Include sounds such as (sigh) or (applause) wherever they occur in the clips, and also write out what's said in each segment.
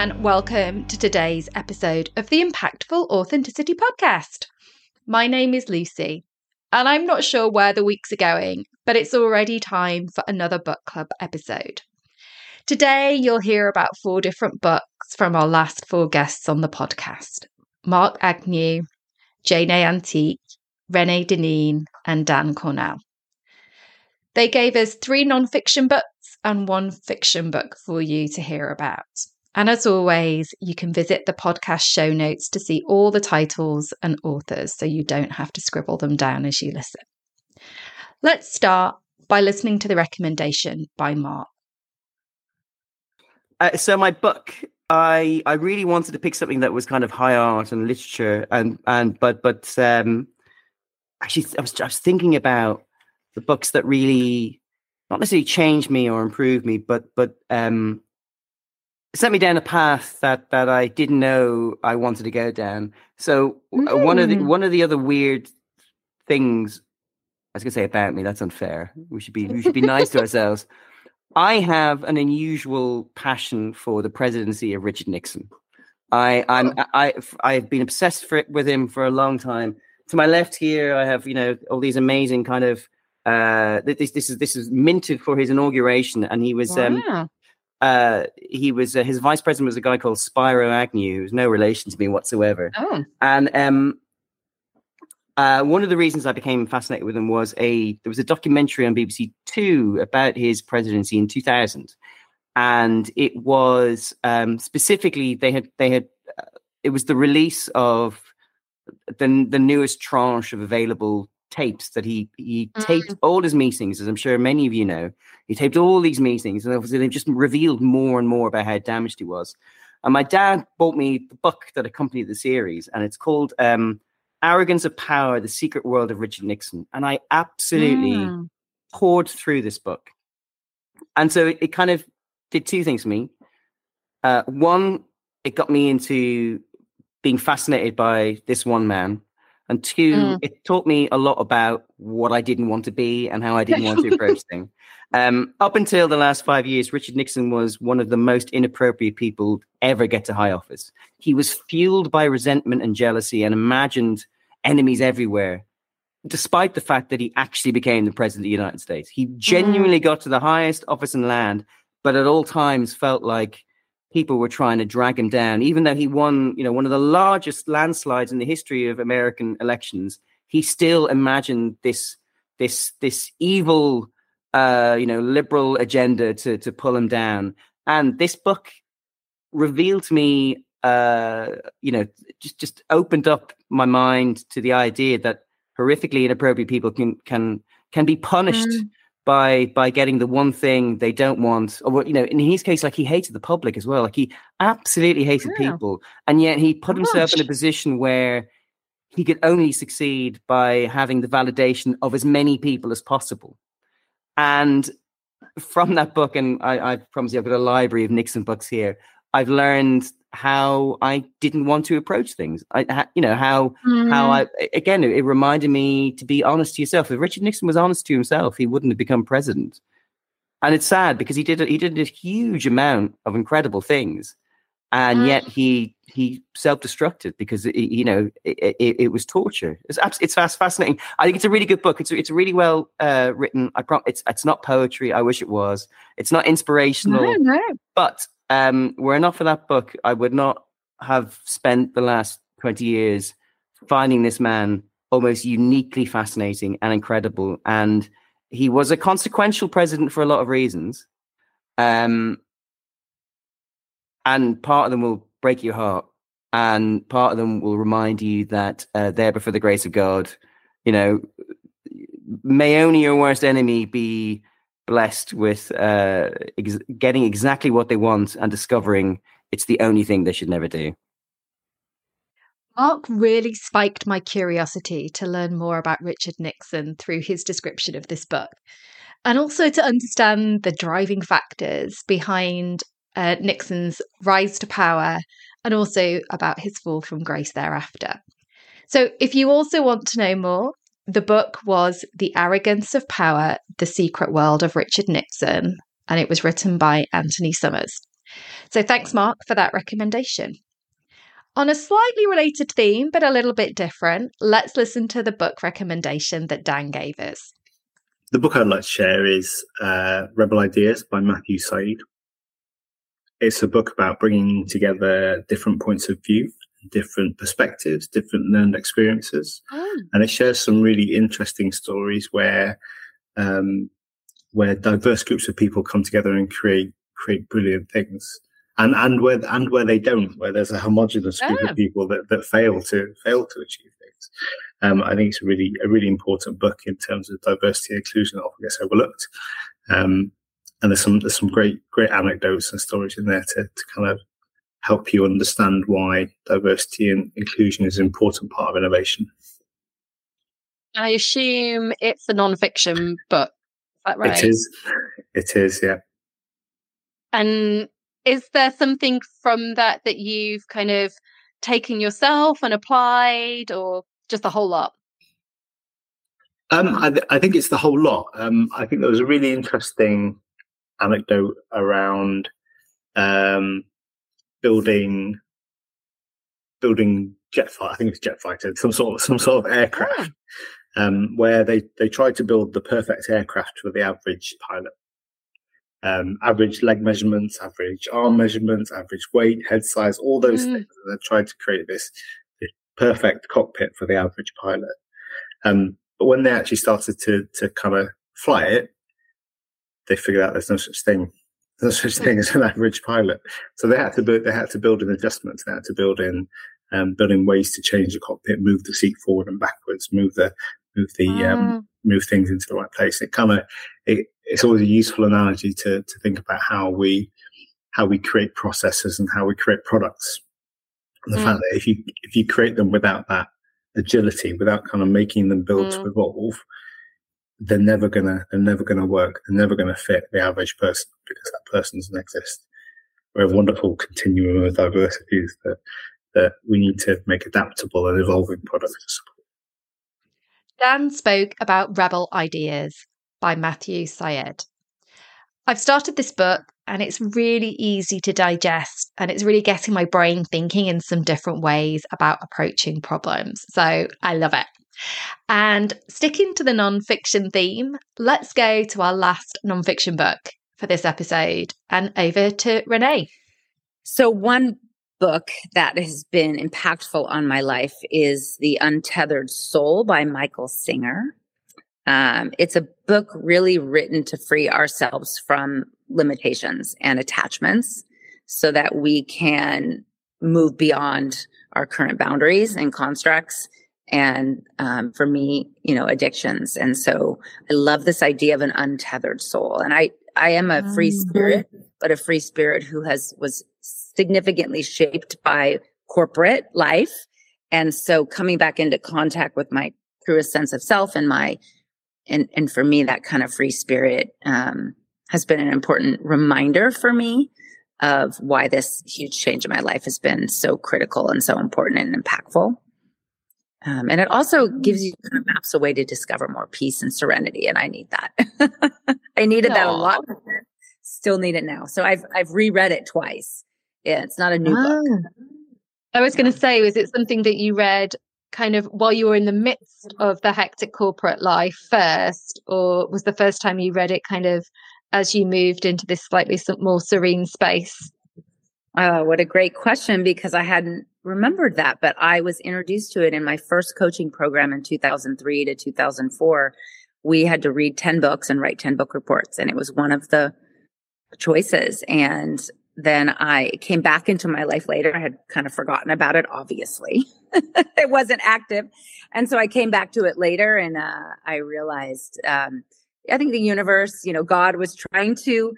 and welcome to today's episode of the Impactful Authenticity Podcast. My name is Lucy, and I'm not sure where the weeks are going, but it's already time for another book club episode. Today, you'll hear about four different books from our last four guests on the podcast Mark Agnew, Jane Antique, Renee Dineen, and Dan Cornell. They gave us three non-fiction books and one fiction book for you to hear about. And as always, you can visit the podcast show notes to see all the titles and authors so you don't have to scribble them down as you listen. Let's start by listening to the recommendation by Mark. Uh, so my book, I I really wanted to pick something that was kind of high art and literature, and and but but um, actually I was I was thinking about the books that really not necessarily changed me or improved me, but but um, set me down a path that that I didn't know I wanted to go down. So mm. one of the one of the other weird things I was gonna say about me, that's unfair. We should be we should be nice to (laughs) ourselves. I have an unusual passion for the presidency of Richard Nixon. I I'm oh. I I've been obsessed for, with him for a long time. To my left here, I have you know all these amazing kind of uh this this is this is minted for his inauguration, and he was um, wow. um uh, he was uh, his vice president was a guy called Spiro Agnew, who's no relation to me whatsoever. Oh. And um, uh, one of the reasons I became fascinated with him was a there was a documentary on BBC Two about his presidency in 2000, and it was um, specifically they had they had uh, it was the release of the the newest tranche of available tapes that he he mm. taped all his meetings, as I'm sure many of you know. He taped all these meetings, and obviously they've just revealed more and more about how damaged he was. And my dad bought me the book that accompanied the series, and it's called um, "Arrogance of Power: The Secret World of Richard Nixon." And I absolutely mm. poured through this book, and so it, it kind of did two things for me. Uh, one, it got me into being fascinated by this one man and two, mm. it taught me a lot about what I didn't want to be and how I didn't want to approach (laughs) things. Um, up until the last five years, Richard Nixon was one of the most inappropriate people ever get to high office. He was fueled by resentment and jealousy and imagined enemies everywhere, despite the fact that he actually became the president of the United States. He genuinely mm. got to the highest office in land, but at all times felt like people were trying to drag him down, even though he won, you know, one of the largest landslides in the history of American elections. He still imagined this this this evil, uh, you know, liberal agenda to to pull him down. And this book revealed to me, uh, you know, just just opened up my mind to the idea that horrifically inappropriate people can can can be punished. Mm by by getting the one thing they don't want or you know in his case like he hated the public as well like he absolutely hated yeah. people and yet he put himself in a position where he could only succeed by having the validation of as many people as possible and from that book and i, I promise you i've got a library of nixon books here i've learned how I didn't want to approach things. I, you know, how mm. how I again it, reminded me to be honest to yourself. If Richard Nixon was honest to himself, he wouldn't have become president. And it's sad because he did a, he did a huge amount of incredible things, and mm. yet he he self destructed because it, you know it, it, it, was torture. It's it's fascinating. I think it's a really good book. It's it's really well uh, written. I prom- it's it's not poetry. I wish it was. It's not inspirational. No, no. But um, were not for that book, I would not have spent the last 20 years finding this man almost uniquely fascinating and incredible. And he was a consequential president for a lot of reasons. Um, and part of them will break your heart, and part of them will remind you that uh, there, before the grace of God, you know, may only your worst enemy be blessed with uh, ex- getting exactly what they want and discovering it's the only thing they should never do. Mark really spiked my curiosity to learn more about Richard Nixon through his description of this book, and also to understand the driving factors behind uh, Nixon's rise to power and also about his fall from grace thereafter. So, if you also want to know more, the book was The Arrogance of Power The Secret World of Richard Nixon, and it was written by Anthony Summers. So thanks, Mark, for that recommendation. On a slightly related theme, but a little bit different, let's listen to the book recommendation that Dan gave us. The book I'd like to share is uh, Rebel Ideas by Matthew Syed. It's a book about bringing together different points of view, different perspectives, different learned experiences, oh. and it shares some really interesting stories where um, where diverse groups of people come together and create create brilliant things and and where and where they don't, where there's a homogenous group of people that, that fail to fail to achieve things. Um, I think it's a really a really important book in terms of diversity and inclusion that often gets overlooked. Um, and there's some there's some great great anecdotes and stories in there to, to kind of help you understand why diversity and inclusion is an important part of innovation. I assume it's a non-fiction book. Is that right? It is. It is. Yeah. And is there something from that that you've kind of taken yourself and applied, or just a whole lot? Um, I, th- I, think it's the whole lot. Um, I think there was a really interesting anecdote around um, building building jet fighter. I think it's jet fighter, some sort of some sort of aircraft, oh. um, where they they tried to build the perfect aircraft for the average pilot um, average leg measurements, average arm measurements, average weight, head size, all those mm. things. They tried to create this, this, perfect cockpit for the average pilot. Um, but when they actually started to to kind of fly it, they figured out there's no such thing. No such thing as an average pilot. So they had to build, they had to build in adjustments. They had to build in um, building ways to change the cockpit, move the seat forward and backwards, move the move the um, mm. move things into the right place. It kind of it, it's always a useful analogy to to think about how we how we create processes and how we create products. And the mm. fact that if you if you create them without that agility, without kind of making them build mm. to evolve, they're never gonna they're never gonna work. They're never gonna fit the average person because that person doesn't exist. We're a wonderful continuum of diversities that that we need to make adaptable and evolving products. Dan spoke about Rebel Ideas by Matthew Syed. I've started this book and it's really easy to digest and it's really getting my brain thinking in some different ways about approaching problems. So I love it. And sticking to the nonfiction theme, let's go to our last nonfiction book for this episode and over to Renee. So, one book that has been impactful on my life is The Untethered Soul by Michael Singer. Um, it's a book really written to free ourselves from limitations and attachments so that we can move beyond our current boundaries and constructs and um, for me you know addictions and so i love this idea of an untethered soul and i i am a free mm-hmm. spirit but a free spirit who has was significantly shaped by corporate life. And so coming back into contact with my truest sense of self and my, and, and for me, that kind of free spirit, um, has been an important reminder for me of why this huge change in my life has been so critical and so important and impactful. Um, and it also gives you kind of maps a way to discover more peace and serenity. And I need that. (laughs) I needed Aww. that a lot. Still need it now. So I've, I've reread it twice yeah, it's not a new book. Ah. I was going to say, was it something that you read kind of while you were in the midst of the hectic corporate life first, or was the first time you read it kind of as you moved into this slightly more serene space? Oh, what a great question because I hadn't remembered that, but I was introduced to it in my first coaching program in 2003 to 2004. We had to read 10 books and write 10 book reports, and it was one of the choices. And then I came back into my life later. I had kind of forgotten about it, obviously. (laughs) it wasn't active. And so I came back to it later and uh, I realized um, I think the universe, you know, God was trying to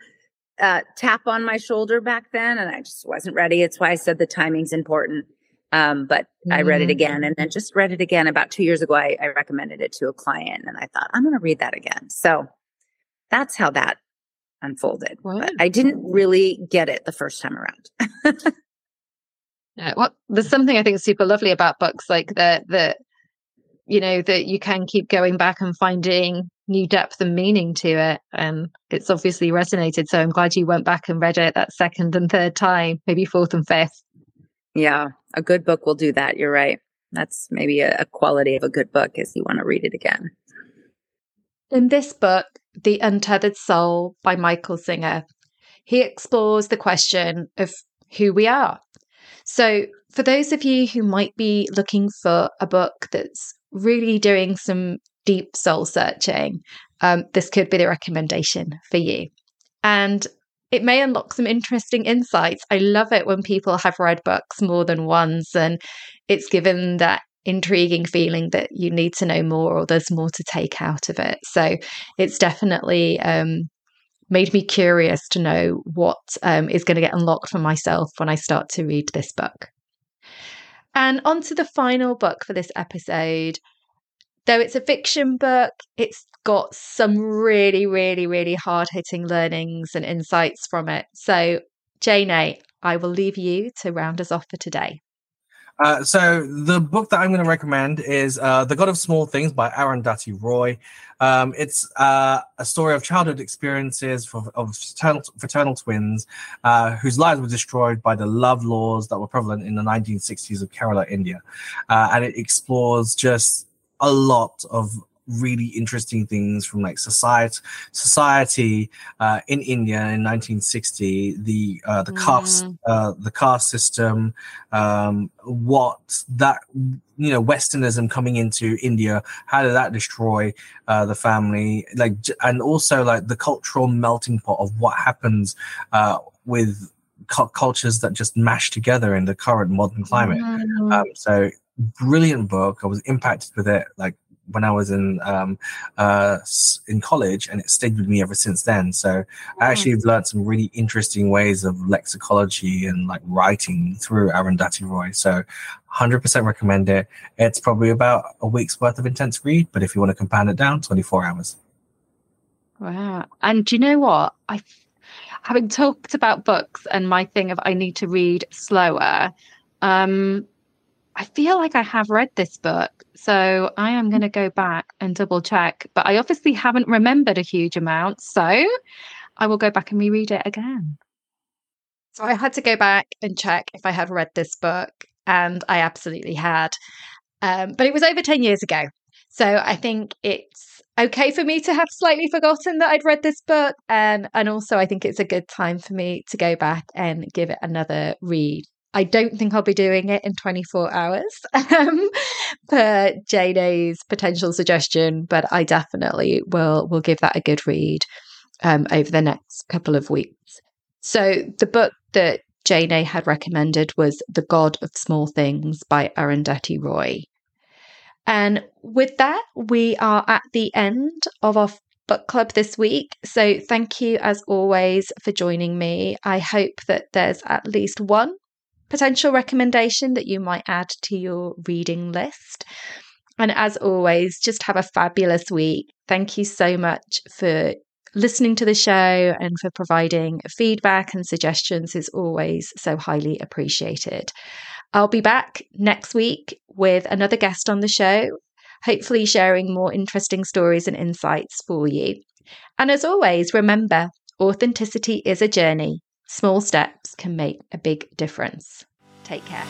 uh, tap on my shoulder back then and I just wasn't ready. It's why I said the timing's important. Um, but mm-hmm. I read it mm-hmm. again and then just read it again about two years ago. I, I recommended it to a client and I thought, I'm going to read that again. So that's how that unfolded. But I didn't really get it the first time around. (laughs) yeah, well, there's something I think super lovely about books like the, that you know, that you can keep going back and finding new depth and meaning to it. And it's obviously resonated. So I'm glad you went back and read it that second and third time, maybe fourth and fifth. Yeah, a good book will do that. You're right. That's maybe a, a quality of a good book is you want to read it again. In this book, The Untethered Soul by Michael Singer, he explores the question of who we are. So, for those of you who might be looking for a book that's really doing some deep soul searching, um, this could be the recommendation for you. And it may unlock some interesting insights. I love it when people have read books more than once and it's given that intriguing feeling that you need to know more or there's more to take out of it. So it's definitely um, made me curious to know what um, is going to get unlocked for myself when I start to read this book. And on to the final book for this episode. Though it's a fiction book, it's got some really, really, really hard hitting learnings and insights from it. So, Jane, I will leave you to round us off for today. Uh, so the book that I'm going to recommend is uh, "The God of Small Things" by Arundhati Roy. Um, it's uh, a story of childhood experiences for, of fraternal, fraternal twins uh, whose lives were destroyed by the love laws that were prevalent in the 1960s of Kerala, India, uh, and it explores just a lot of really interesting things from like society society uh, in India in 1960 the uh, the caste mm. uh, the caste system um, what that you know westernism coming into India how did that destroy uh, the family like and also like the cultural melting pot of what happens uh, with cu- cultures that just mash together in the current modern climate mm. um, so brilliant book i was impacted with it like when I was in um, uh, in college, and it stayed with me ever since then. So I actually learned some really interesting ways of lexicology and like writing through Arundhati Roy. So 100% recommend it. It's probably about a week's worth of intense read, but if you want to compound it down, 24 hours. Wow! And do you know what I? Having talked about books and my thing of I need to read slower, um, I feel like I have read this book. So I am going to go back and double check. But I obviously haven't remembered a huge amount. So I will go back and reread it again. So I had to go back and check if I had read this book. And I absolutely had. Um, but it was over 10 years ago. So I think it's okay for me to have slightly forgotten that I'd read this book. And, and also, I think it's a good time for me to go back and give it another read. I don't think I'll be doing it in 24 hours (laughs) um, per Jane's potential suggestion, but I definitely will will give that a good read um, over the next couple of weeks. So the book that Jane had recommended was The God of Small Things by Arundhati Roy. And with that, we are at the end of our book club this week. So thank you, as always, for joining me. I hope that there's at least one potential recommendation that you might add to your reading list. And as always, just have a fabulous week. Thank you so much for listening to the show and for providing feedback and suggestions is always so highly appreciated. I'll be back next week with another guest on the show, hopefully sharing more interesting stories and insights for you. And as always, remember authenticity is a journey. Small steps can make a big difference. Take care.